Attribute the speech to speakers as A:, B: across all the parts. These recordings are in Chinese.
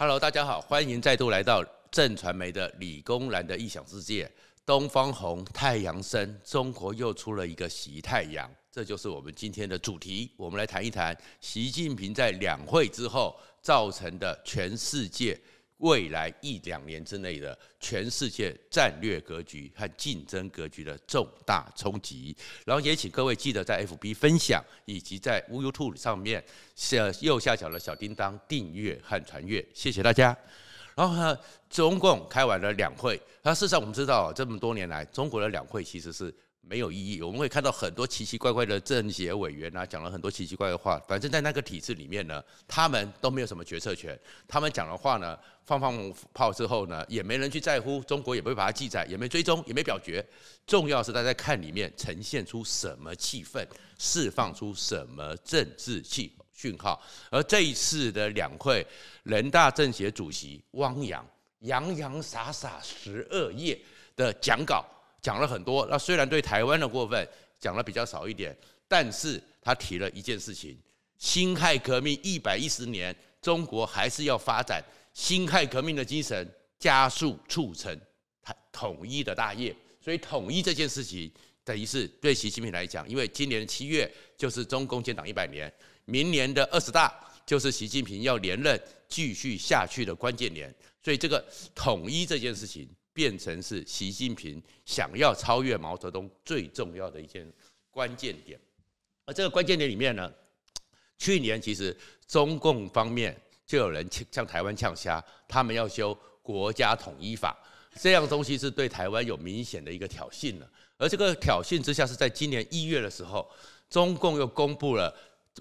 A: Hello，大家好，欢迎再度来到正传媒的理工男的异想世界。东方红，太阳升，中国又出了一个习太阳，这就是我们今天的主题。我们来谈一谈习近平在两会之后造成的全世界。未来一两年之内的全世界战略格局和竞争格局的重大冲击，然后也请各位记得在 FB 分享，以及在 YouTube 上面下右下角的小叮当订阅和传阅，谢谢大家。然后呢，中共开完了两会，那事实上我们知道，这么多年来中国的两会其实是。没有意义，我们会看到很多奇奇怪怪的政协委员啊，讲了很多奇奇怪怪的话。反正，在那个体制里面呢，他们都没有什么决策权。他们讲的话呢，放放炮之后呢，也没人去在乎，中国也不会把它记载，也没追踪，也没表决。重要是大家看里面呈现出什么气氛，释放出什么政治气讯号。而这一次的两会，人大政协主席汪洋洋洋洒洒十二页的讲稿。讲了很多，那虽然对台湾的过分讲了比较少一点，但是他提了一件事情：辛亥革命一百一十年，中国还是要发展辛亥革命的精神，加速促成统一的大业。所以统一这件事情，等于是对习近平来讲，因为今年七月就是中共建党一百年，明年的二十大就是习近平要连任继续下去的关键年，所以这个统一这件事情。变成是习近平想要超越毛泽东最重要的一件关键点，而这个关键点里面呢，去年其实中共方面就有人向台湾呛虾，他们要修国家统一法，这样东西是对台湾有明显的一个挑衅了。而这个挑衅之下，是在今年一月的时候，中共又公布了。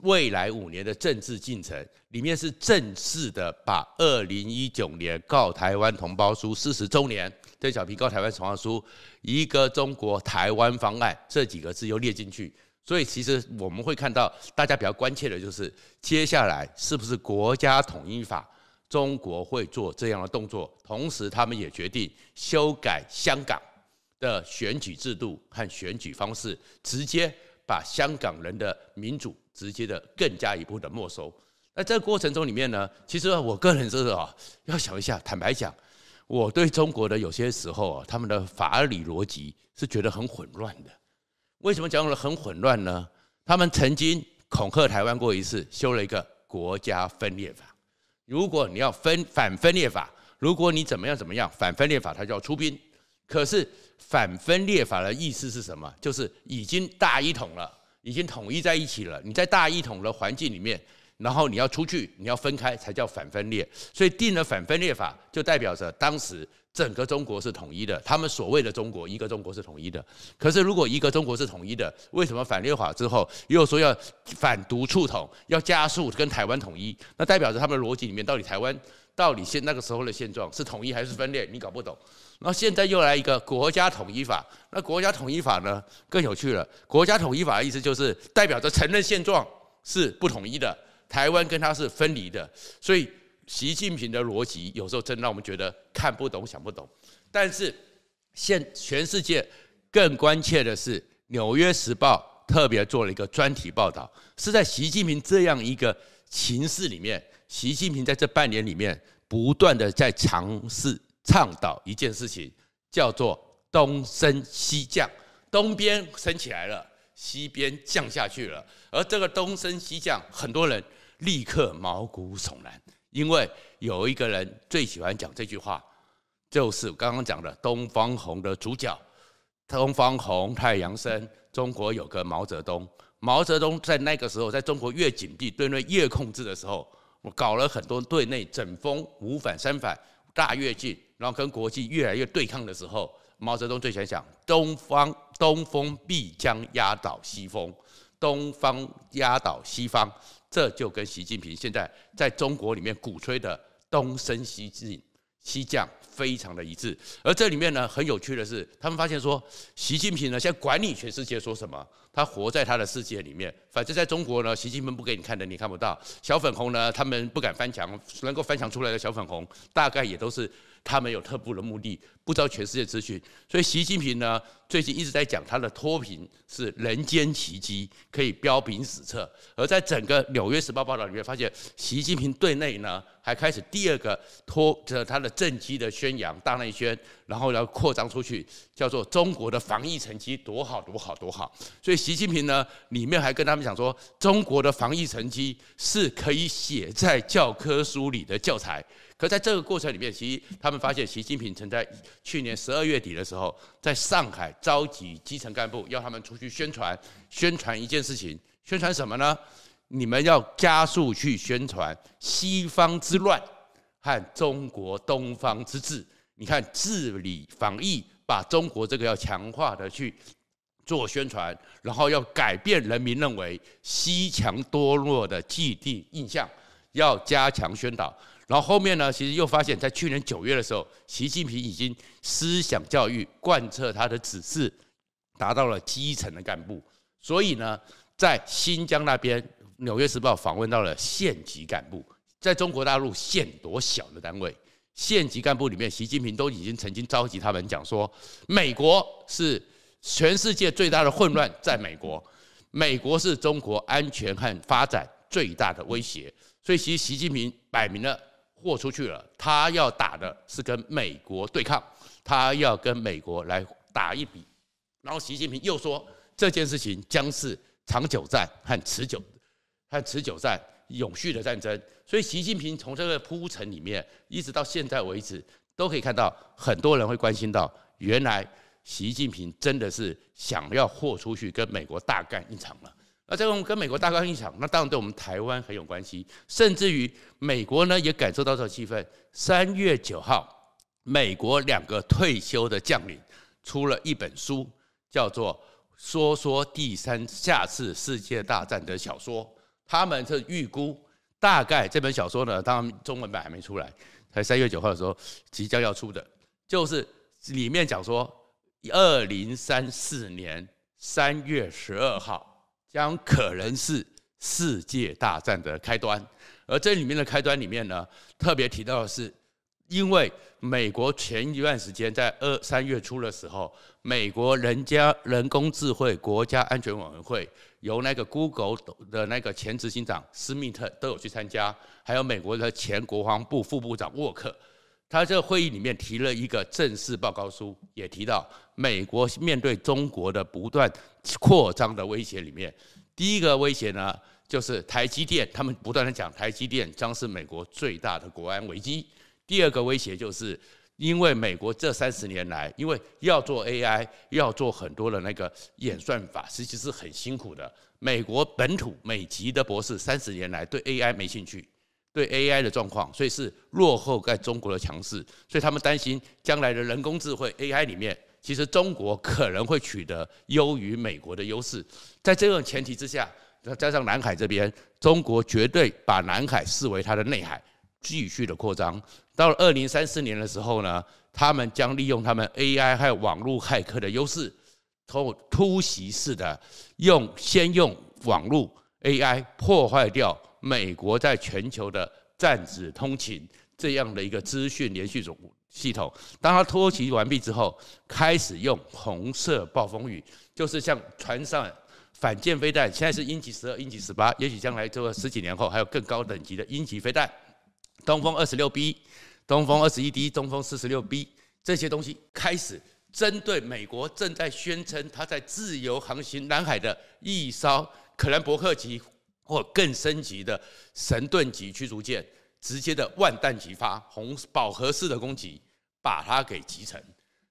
A: 未来五年的政治进程里面是正式的把二零一九年告台湾同胞书四十周年，邓小平告台湾同胞书一个中国台湾方案这几个字又列进去，所以其实我们会看到大家比较关切的就是接下来是不是国家统一法，中国会做这样的动作，同时他们也决定修改香港的选举制度和选举方式，直接把香港人的民主。直接的更加一步的没收。那这个过程中里面呢，其实我个人是啊，要想一下，坦白讲，我对中国的有些时候啊，他们的法理逻辑是觉得很混乱的。为什么讲的很混乱呢？他们曾经恐吓台湾过一次，修了一个国家分裂法。如果你要分反分裂法，如果你怎么样怎么样反分裂法，它就要出兵。可是反分裂法的意思是什么？就是已经大一统了。已经统一在一起了。你在大一统的环境里面，然后你要出去，你要分开，才叫反分裂。所以定了反分裂法，就代表着当时整个中国是统一的。他们所谓的中国，一个中国是统一的。可是如果一个中国是统一的，为什么反分裂法之后又说要反独促统，要加速跟台湾统一？那代表着他们的逻辑里面，到底台湾到底现那个时候的现状是统一还是分裂？你搞不懂。然后现在又来一个国家统一法，那国家统一法呢更有趣了。国家统一法的意思就是代表着承认现状是不统一的，台湾跟它是分离的。所以习近平的逻辑有时候真让我们觉得看不懂、想不懂。但是现全世界更关切的是，《纽约时报》特别做了一个专题报道，是在习近平这样一个情势里面，习近平在这半年里面不断的在尝试。倡导一件事情，叫做东升西降，东边升起来了，西边降下去了。而这个东升西降，很多人立刻毛骨悚然，因为有一个人最喜欢讲这句话，就是刚刚讲的东方红的主角。东方红，太阳升，中国有个毛泽东。毛泽东在那个时候，在中国越紧闭、对内越控制的时候，我搞了很多对内整风、五反三反、大跃进。然后跟国际越来越对抗的时候，毛泽东最想讲：东方东风必将压倒西风，东方压倒西方，这就跟习近平现在在中国里面鼓吹的东升西进、西降非常的一致。而这里面呢，很有趣的是，他们发现说，习近平呢现在管理全世界说什么，他活在他的世界里面。反正在中国呢，习近平不给你看的，你看不到。小粉红呢，他们不敢翻墙，能够翻墙出来的小粉红，大概也都是。他们有特步的目的，不知道全世界资讯，所以习近平呢，最近一直在讲他的脱贫是人间奇迹，可以彪炳史册。而在整个《纽约时报》报道里面，发现习近平对内呢还开始第二个脱着他的政绩的宣扬大内宣，然后要扩张出去，叫做中国的防疫成绩多好多好多好。所以习近平呢里面还跟他们讲说，中国的防疫成绩是可以写在教科书里的教材。可在这个过程里面，其实他们发现习近平曾在去年十二月底的时候，在上海召集基层干部，要他们出去宣传，宣传一件事情，宣传什么呢？你们要加速去宣传西方之乱和中国东方之治。你看治理防疫，把中国这个要强化的去做宣传，然后要改变人民认为西强多弱的既定印象，要加强宣导。然后后面呢，其实又发现，在去年九月的时候，习近平已经思想教育贯彻他的指示，达到了基层的干部。所以呢，在新疆那边，《纽约时报》访问到了县级干部。在中国大陆，县多小的单位，县级干部里面，习近平都已经曾经召集他们讲说，美国是全世界最大的混乱，在美国，美国是中国安全和发展最大的威胁。所以，其实习近平摆明了。豁出去了，他要打的是跟美国对抗，他要跟美国来打一笔。然后习近平又说，这件事情将是长久战和持久、和持久战、永续的战争。所以习近平从这个铺陈里面，一直到现在为止，都可以看到很多人会关心到，原来习近平真的是想要豁出去跟美国大干一场了。那这种跟美国大干一场，那当然对我们台湾很有关系，甚至于美国呢也感受到这个气氛。三月九号，美国两个退休的将领出了一本书，叫做《说说第三下次世界大战》的小说。他们是预估，大概这本小说呢，当然中文版还没出来，才三月九号的时候即将要出的，就是里面讲说，二零三四年三月十二号。将可能是世界大战的开端，而这里面的开端里面呢，特别提到的是，因为美国前一段时间在二三月初的时候，美国人家人工智慧国家安全委员会由那个 Google 的那个前执行长施密特都有去参加，还有美国的前国防部副部长沃克，他这个会议里面提了一个正式报告书，也提到美国面对中国的不断。扩张的威胁里面，第一个威胁呢，就是台积电，他们不断的讲台积电将是美国最大的国安危机。第二个威胁就是，因为美国这三十年来，因为要做 AI，要做很多的那个演算法，实际是很辛苦的。美国本土美籍的博士三十年来对 AI 没兴趣，对 AI 的状况，所以是落后在中国的强势，所以他们担心将来的人工智慧 AI 里面。其实中国可能会取得优于美国的优势，在这种前提之下，再加上南海这边，中国绝对把南海视为它的内海，继续的扩张。到了二零三四年的时候呢，他们将利用他们 AI 还有网络骇客的优势，突突袭式的用先用网络 AI 破坏掉美国在全球的战指通勤这样的一个资讯连续总系统，当它脱袭完毕之后，开始用红色暴风雨，就是像船上反舰飞弹，现在是鹰击十二、鹰击十八，也许将来这个十几年后还有更高等级的鹰击飞弹，东风二十六 B、东风二十一 D、东风四十六 B 这些东西开始针对美国正在宣称它在自由航行南海的一艘可兰伯克级或更升级的神盾级驱逐舰。直接的万弹齐发，红饱和式的攻击，把它给击沉。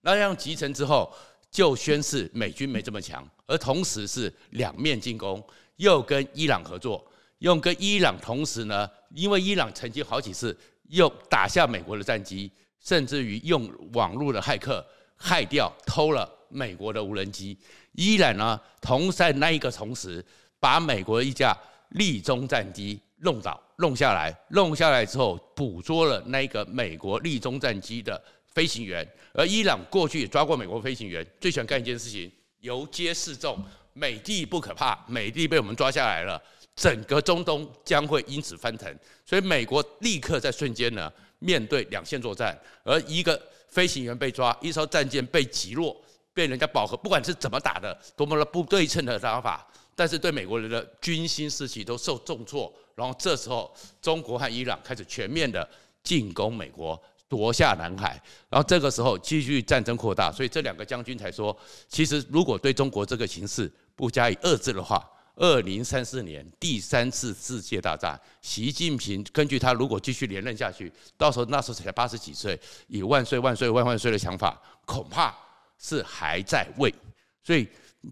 A: 那样击沉之后，就宣示美军没这么强，而同时是两面进攻，又跟伊朗合作，用跟伊朗同时呢，因为伊朗曾经好几次又打下美国的战机，甚至于用网络的骇客骇掉偷了美国的无人机。伊朗呢，同在那一个同时，把美国一架利中战机。弄倒，弄下来，弄下来之后，捕捉了那个美国利中战机的飞行员。而伊朗过去也抓过美国飞行员，最喜欢干一件事情：游街示众。美帝不可怕，美帝被我们抓下来了，整个中东将会因此翻腾。所以美国立刻在瞬间呢，面对两线作战，而一个飞行员被抓，一艘战舰被击落。被人家饱和，不管是怎么打的，多么的不对称的打法，但是对美国人的军心士气都受重挫。然后这时候，中国和伊朗开始全面的进攻美国，夺下南海。然后这个时候继续战争扩大，所以这两个将军才说，其实如果对中国这个形势不加以遏制的话，二零三四年第三次世界大战，习近平根据他如果继续连任下去，到时候那时候才八十几岁，以万岁万岁万万岁的想法，恐怕是还在位。所以，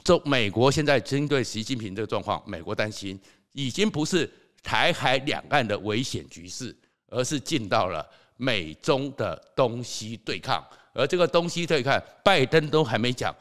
A: 中美国现在针对习近平这个状况，美国担心已经不是台海两岸的危险局势，而是进到了美中的东西对抗。而这个东西对抗，拜登都还没讲。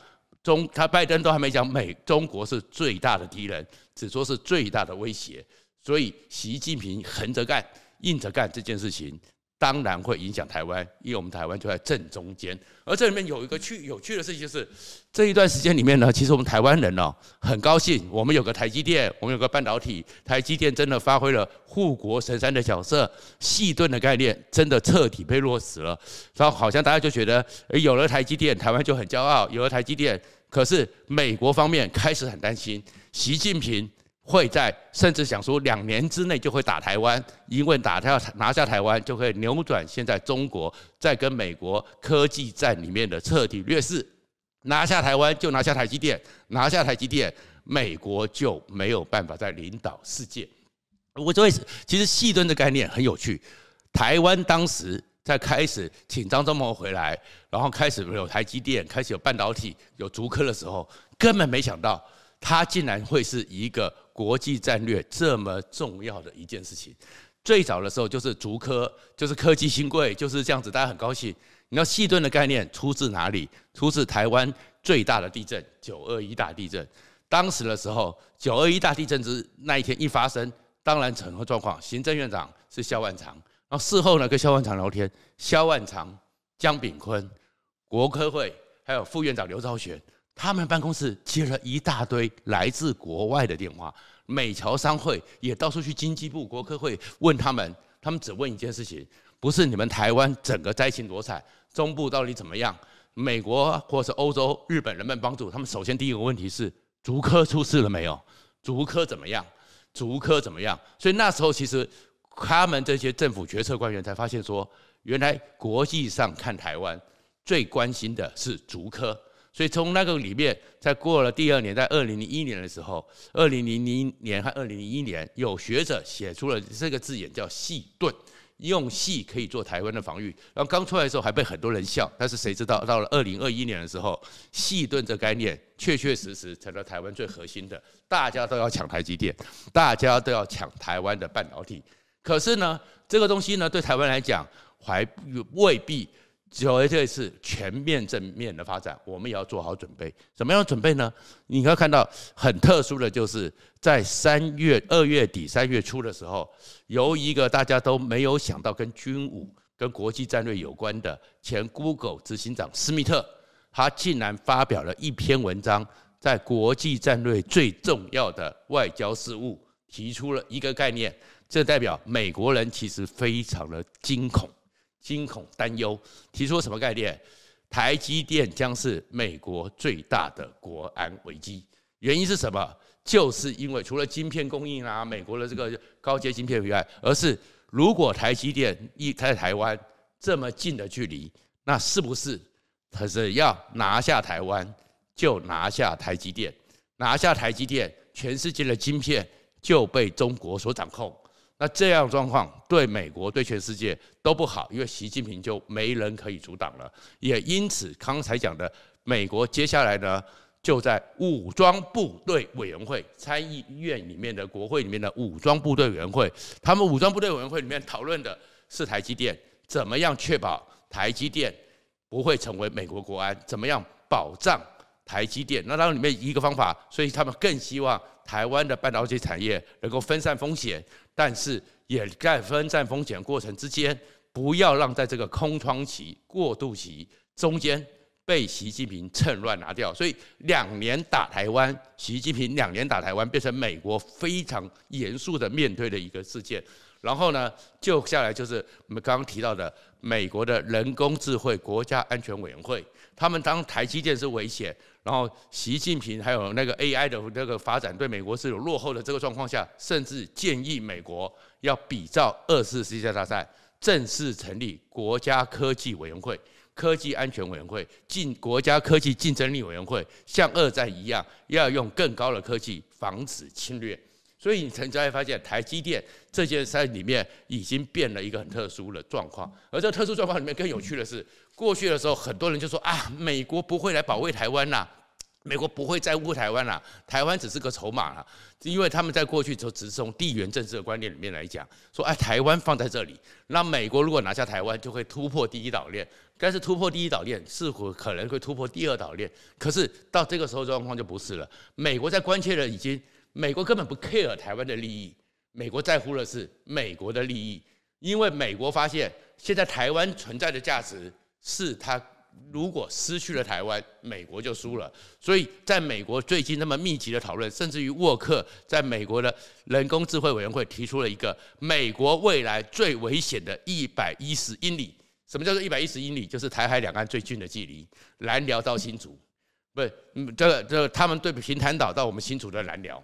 A: 中他拜登都还没讲美中国是最大的敌人，只说是最大的威胁，所以习近平横着干、硬着干这件事情，当然会影响台湾，因为我们台湾就在正中间。而这里面有一个趣有趣的事情就是，这一段时间里面呢，其实我们台湾人哦很高兴，我们有个台积电，我们有个半导体，台积电真的发挥了护国神山的角色，细盾的概念真的彻底被落实了，然后好像大家就觉得，有了台积电，台湾就很骄傲，有了台积电。可是美国方面开始很担心，习近平会在甚至想说两年之内就会打台湾，因为打他要拿下台湾，就会扭转现在中国在跟美国科技战里面的彻底劣势。拿下台湾就拿下台积电，拿下台积电，美国就没有办法再领导世界。我这位其实矽盾的概念很有趣，台湾当时。在开始请张忠谋回来，然后开始有台积电，开始有半导体，有竹科的时候，根本没想到它竟然会是一个国际战略这么重要的一件事情。最早的时候就是竹科，就是科技新贵，就是这样子，大家很高兴。你知道矽盾的概念出自哪里？出自台湾最大的地震——九二一大地震。当时的时候，九二一大地震之那一天一发生，当然整个状况，行政院长是萧万长。然后事后呢，跟萧万长聊天，萧万长、江炳坤、国科会还有副院长刘兆玄，他们办公室接了一大堆来自国外的电话，美侨商会也到处去经济部、国科会问他们，他们只问一件事情：不是你们台湾整个灾情多惨，中部到底怎么样？美国或是欧洲、日本人们帮助他们，首先第一个问题是竹科出事了没有？竹科怎么样？竹科怎么样？所以那时候其实。他们这些政府决策官员才发现说，原来国际上看台湾最关心的是竹科，所以从那个里面，在过了第二年，在二零零一年的时候，二零零零年和二零零一年，有学者写出了这个字眼叫“矽盾”，用矽可以做台湾的防御。然后刚出来的时候还被很多人笑，但是谁知道到了二零二一年的时候，矽盾这概念确确实实成了台湾最核心的，大家都要抢台积电，大家都要抢台湾的半导体。可是呢，这个东西呢，对台湾来讲，还未必只有这一次全面正面的发展，我们也要做好准备。怎么样准备呢？你可以看到很特殊的就是在三月、二月底、三月初的时候，由一个大家都没有想到跟军武、跟国际战略有关的前 Google 执行长施密特，他竟然发表了一篇文章，在国际战略最重要的外交事务，提出了一个概念。这代表美国人其实非常的惊恐、惊恐、担忧，提出什么概念？台积电将是美国最大的国安危机。原因是什么？就是因为除了晶片供应啊，美国的这个高阶晶片以外，而是如果台积电一在台湾这么近的距离，那是不是他是要拿下台湾，就拿下台积电，拿下台积电，全世界的晶片就被中国所掌控。那这样状况对美国、对全世界都不好，因为习近平就没人可以阻挡了。也因此，刚才讲的，美国接下来呢，就在武装部队委员会、参议院里面的国会里面的武装部队委员会，他们武装部队委员会里面讨论的是台积电怎么样确保台积电不会成为美国国安，怎么样保障台积电。那当然里面一个方法，所以他们更希望台湾的半导体产业能够分散风险。但是也在分散风险过程之间，不要让在这个空窗期、过渡期中间被习近平趁乱拿掉，所以两年打台湾，习近平两年打台湾，变成美国非常严肃的面对的一个事件。然后呢，就下来就是我们刚刚提到的美国的人工智慧国家安全委员会，他们当台积电是危险，然后习近平还有那个 AI 的那个发展对美国是有落后的这个状况下，甚至建议美国要比照二次世界大战，正式成立国家科技委员会。科技安全委员会、竞国家科技竞争力委员会，像二战一样，要用更高的科技防止侵略。所以你才会发现，台积电这件事里面已经变了一个很特殊的状况。而这特殊状况里面更有趣的是，过去的时候很多人就说啊，美国不会来保卫台湾呐。美国不会在乎台湾啦，台湾只是个筹码啦，因为他们在过去就只是从地缘政治的观念里面来讲，说哎，台湾放在这里，那美国如果拿下台湾，就会突破第一岛链，但是突破第一岛链，是否可能会突破第二岛链？可是到这个时候状况就不是了，美国在关切的已经，美国根本不 care 台湾的利益，美国在乎的是美国的利益，因为美国发现现在台湾存在的价值是他。如果失去了台湾，美国就输了。所以，在美国最近那么密集的讨论，甚至于沃克在美国的人工智慧委员会提出了一个美国未来最危险的一百一十英里。什么叫做一百一十英里？就是台海两岸最近的距离，兰寮到新竹，不是这个这个他们对平潭岛到我们新竹的兰寮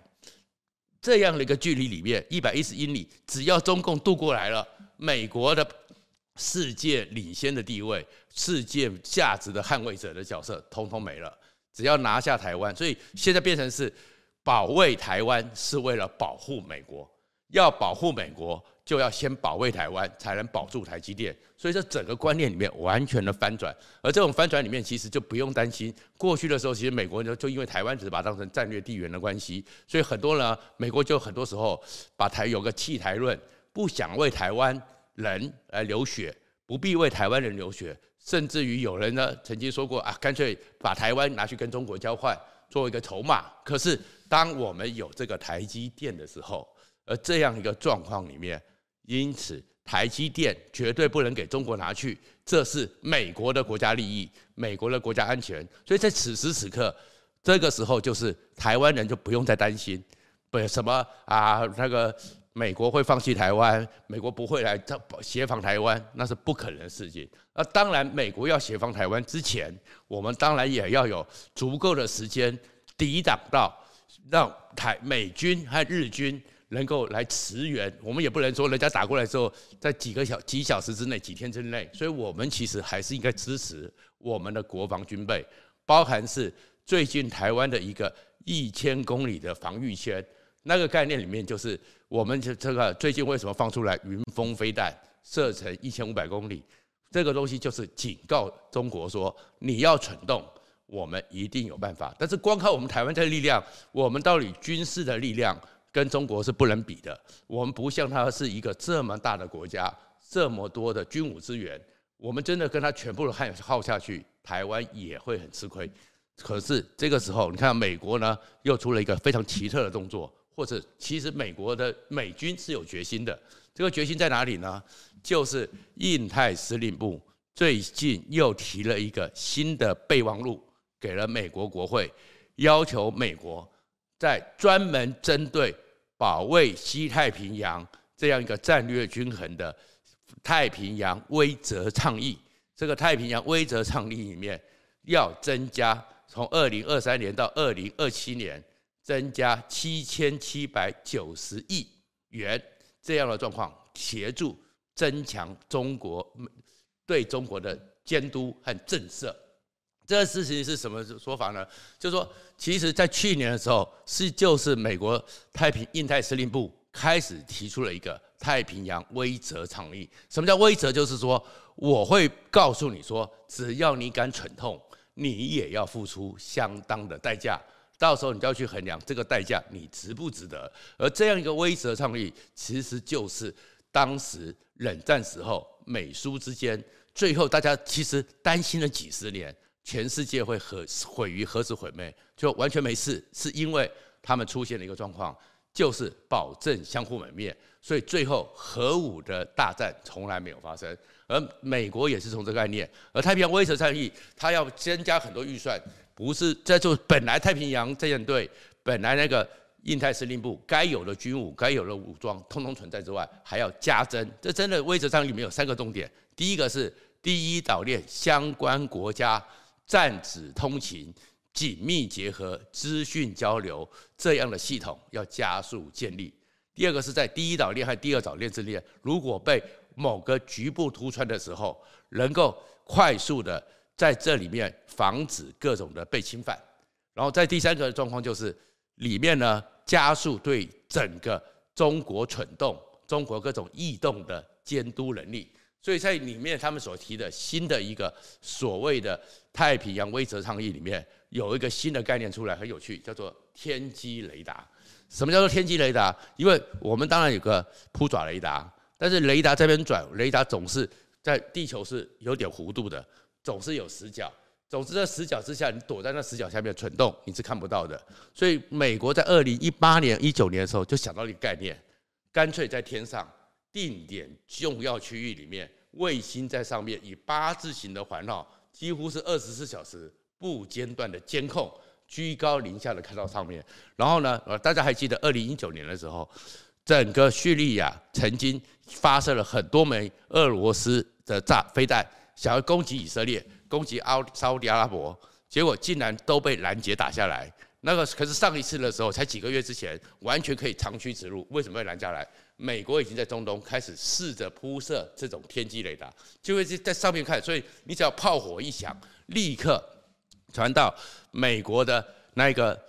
A: 这样的一个距离里面，一百一十英里，只要中共渡过来了，美国的。世界领先的地位，世界价值的捍卫者的角色，通通没了。只要拿下台湾，所以现在变成是保卫台湾，是为了保护美国。要保护美国，就要先保卫台湾，才能保住台积电。所以这整个观念里面完全的翻转。而这种翻转里面，其实就不用担心。过去的时候，其实美国就就因为台湾只是把它当成战略地缘的关系，所以很多人美国就很多时候把台有个弃台论，不想为台湾。人来流血，不必为台湾人流血，甚至于有人呢曾经说过啊，干脆把台湾拿去跟中国交换，作为一个筹码。可是当我们有这个台积电的时候，而这样一个状况里面，因此台积电绝对不能给中国拿去，这是美国的国家利益，美国的国家安全。所以在此时此刻，这个时候就是台湾人就不用再担心，不什么啊那个。美国会放弃台湾，美国不会来协防台湾，那是不可能的事情。那当然，美国要协防台湾之前，我们当然也要有足够的时间抵挡到，让台美军和日军能够来驰援。我们也不能说人家打过来之后，在几个小几小时之内、几天之内。所以我们其实还是应该支持我们的国防军备，包含是最近台湾的一个一千公里的防御圈。那个概念里面就是，我们这这个最近为什么放出来云峰飞弹，射程一千五百公里，这个东西就是警告中国说，你要蠢动，我们一定有办法。但是光靠我们台湾的力量，我们到底军事的力量跟中国是不能比的。我们不像他是一个这么大的国家，这么多的军武资源，我们真的跟他全部的耗耗下去，台湾也会很吃亏。可是这个时候，你看美国呢，又出了一个非常奇特的动作。或者，其实美国的美军是有决心的。这个决心在哪里呢？就是印太司令部最近又提了一个新的备忘录，给了美国国会，要求美国在专门针对保卫西太平洋这样一个战略均衡的太平洋威慑倡议。这个太平洋威慑倡议里面，要增加从二零二三年到二零二七年。增加七千七百九十亿元这样的状况，协助增强中国对中国的监督和震慑。这个事情是什么说法呢？就是说，其实在去年的时候，是就是美国太平印太司令部开始提出了一个太平洋威慑倡议。什么叫威慑？就是说，我会告诉你说，只要你敢蠢动，你也要付出相当的代价。到时候你就要去衡量这个代价你值不值得，而这样一个威慑倡议，其实就是当时冷战时候美苏之间，最后大家其实担心了几十年，全世界会核毁于核子毁灭，就完全没事，是因为他们出现了一个状况，就是保证相互毁灭。所以最后核武的大战从来没有发生。而美国也是从这个概念，而太平洋威慑倡议，它要增加很多预算，不是在做本来太平洋战舰队本来那个印太司令部该有的军武、该有的武装，通通存在之外，还要加增。这真的威慑上里面有三个重点：第一个是第一岛链相关国家战指通勤紧密结合、资讯交流这样的系统要加速建立；第二个是在第一岛链和第二岛链之间，如果被某个局部突穿的时候，能够快速的在这里面防止各种的被侵犯，然后在第三个状况就是里面呢加速对整个中国蠢动、中国各种异动的监督能力。所以在里面他们所提的新的一个所谓的太平洋威慑倡议里面有一个新的概念出来，很有趣，叫做天基雷达。什么叫做天基雷达？因为我们当然有个扑爪雷达。但是雷达这边转，雷达总是在地球是有点弧度的，总是有死角。总之，在死角之下，你躲在那死角下面蠢动，你是看不到的。所以，美国在二零一八年、一九年的时候就想到一个概念，干脆在天上定点重要区域里面，卫星在上面以八字形的环绕，几乎是二十四小时不间断的监控，居高临下的看到上面。然后呢，呃，大家还记得二零一九年的时候，整个叙利亚曾经发射了很多枚俄罗斯的炸飞弹，想要攻击以色列、攻击奥沙乌地阿拉伯，结果竟然都被拦截打下来。那个可是上一次的时候，才几个月之前，完全可以长驱直入。为什么会拦下来？美国已经在中东开始试着铺设这种天基雷达，就会在上面看。所以你只要炮火一响，立刻传到美国的那个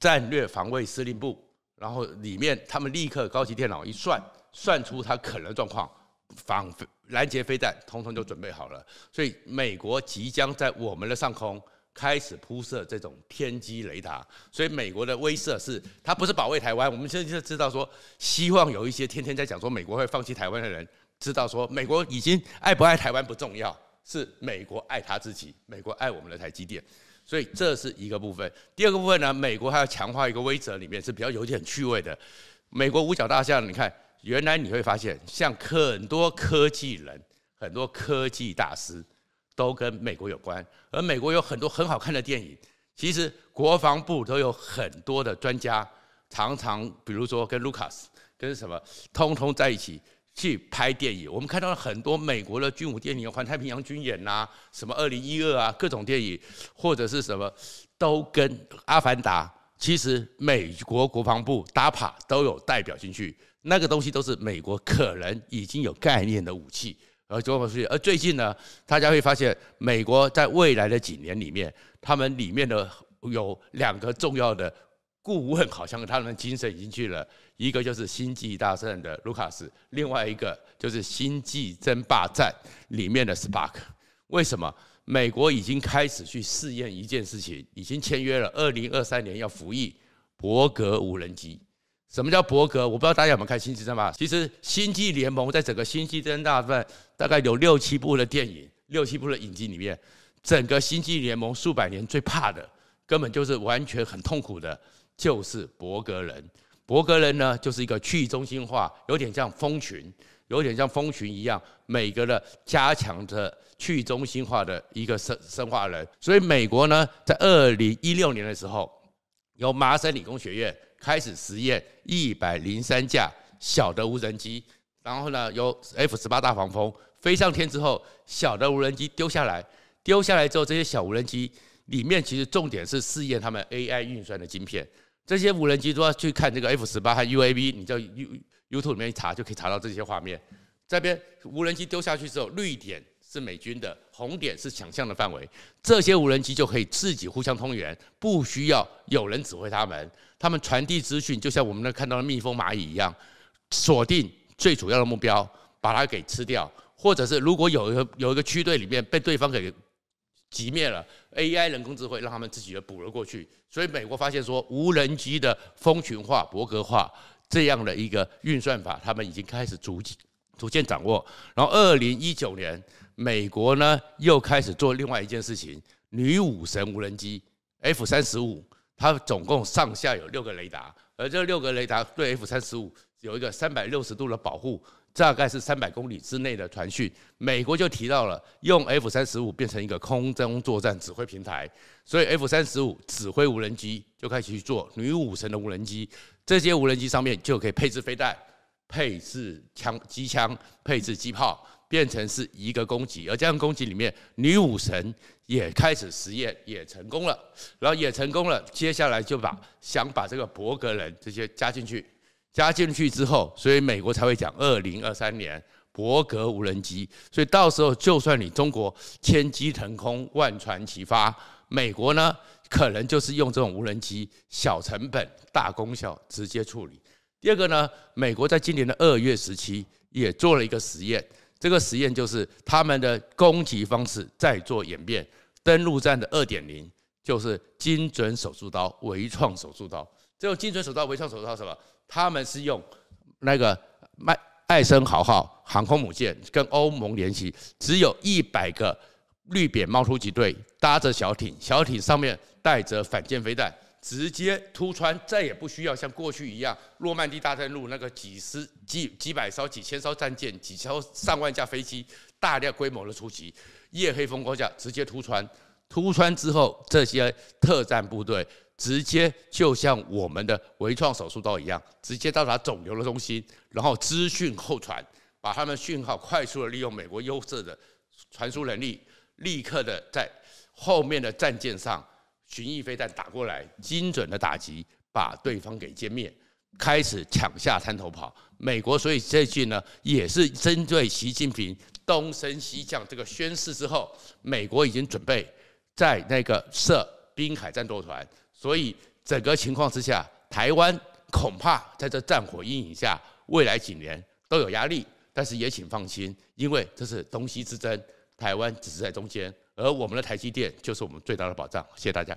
A: 战略防卫司令部。然后里面他们立刻高级电脑一算，算出它可能状况，防拦截飞弹，通通就准备好了。所以美国即将在我们的上空开始铺设这种天基雷达。所以美国的威慑是，它不是保卫台湾。我们现在就知道说，希望有一些天天在讲说美国会放弃台湾的人，知道说美国已经爱不爱台湾不重要，是美国爱他自己，美国爱我们的台积电。所以这是一个部分。第二个部分呢，美国还要强化一个威慑，里面是比较有点趣味的。美国五角大厦，你看，原来你会发现，像很多科技人、很多科技大师都跟美国有关。而美国有很多很好看的电影，其实国防部都有很多的专家，常常比如说跟卢卡斯、跟什么，通通在一起。去拍电影，我们看到了很多美国的军武电影，环太平洋军演呐、什么二零一二啊，各种电影，或者是什么，都跟《阿凡达》。其实美国国防部 DAPA 都有代表进去，那个东西都是美国可能已经有概念的武器。而中国而最近呢，大家会发现，美国在未来的几年里面，他们里面的有两个重要的。顾问好像他们精神已经去了，一个就是《星际大战》的卢卡斯，另外一个就是《星际争霸战》里面的 Spark。为什么？美国已经开始去试验一件事情，已经签约了，二零二三年要服役伯格无人机。什么叫伯格？我不知道大家有没有看《星际争霸》。其实《星际联盟》在整个《星际争霸战》大概有六七部的电影，六七部的影集里面，整个《星际联盟》数百年最怕的，根本就是完全很痛苦的。就是伯格人，伯格人呢，就是一个去中心化，有点像蜂群，有点像蜂群一样，每个的加强的去中心化的一个生生化人。所以美国呢，在二零一六年的时候，由麻省理工学院开始实验一百零三架小的无人机，然后呢，由 F 十八大黄蜂飞上天之后，小的无人机丢下来，丢下来之后，这些小无人机里面其实重点是试验他们 AI 运算的晶片。这些无人机都要去看这个 F 十八和 UAV，你在 You YouTube 里面一查就可以查到这些画面。这边无人机丢下去之后，绿点是美军的，红点是想象的范围。这些无人机就可以自己互相通联，不需要有人指挥他们。他们传递资讯，就像我们那看到的蜜蜂、蚂蚁一样，锁定最主要的目标，把它给吃掉。或者是如果有一个有一个区队里面被对方给击灭了，AI 人工智慧让他们自己的补了过去，所以美国发现说无人机的蜂群化、博格化这样的一个运算法，他们已经开始逐渐逐渐掌握。然后二零一九年，美国呢又开始做另外一件事情，女武神无人机 F 三十五，它总共上下有六个雷达，而这六个雷达对 F 三十五有一个三百六十度的保护，大概是三百公里之内的传讯。美国就提到了用 F 三十五变成一个空中作战指挥平台，所以 F 三十五指挥无人机就开始去做女武神的无人机，这些无人机上面就可以配置飞弹、配置枪机枪、配置机炮。变成是一个攻击，而这样攻击里面，女武神也开始实验，也成功了，然后也成功了。接下来就把想把这个伯格人这些加进去，加进去之后，所以美国才会讲二零二三年伯格无人机。所以到时候就算你中国千机腾空、万船齐发，美国呢可能就是用这种无人机，小成本大功效，直接处理。第二个呢，美国在今年的二月时期也做了一个实验。这个实验就是他们的攻击方式在做演变，登陆战的二点零就是精准手术刀、微创手术刀。这种精准手术刀、微创手术刀什么？他们是用那个麦艾森豪号航空母舰跟欧盟联系，只有一百个绿扁猫突击队搭着小艇，小艇上面带着反舰飞弹。直接突穿，再也不需要像过去一样，诺曼底大战路那个几十几几百艘、几千艘战舰、几艘上万架飞机，大量规模的出击，夜黑风高下直接突穿。突穿之后，这些特战部队直接就像我们的微创手术刀一样，直接到达肿瘤的中心，然后资讯后传，把他们讯号快速的利用美国优势的传输能力，立刻的在后面的战舰上。巡弋飞弹打过来，精准的打击，把对方给歼灭，开始抢下滩头跑。美国所以这句呢，也是针对习近平东升西降这个宣示之后，美国已经准备在那个设滨海战斗团。所以整个情况之下，台湾恐怕在这战火阴影下，未来几年都有压力。但是也请放心，因为这是东西之争，台湾只是在中间。而我们的台积电就是我们最大的保障。谢谢大家。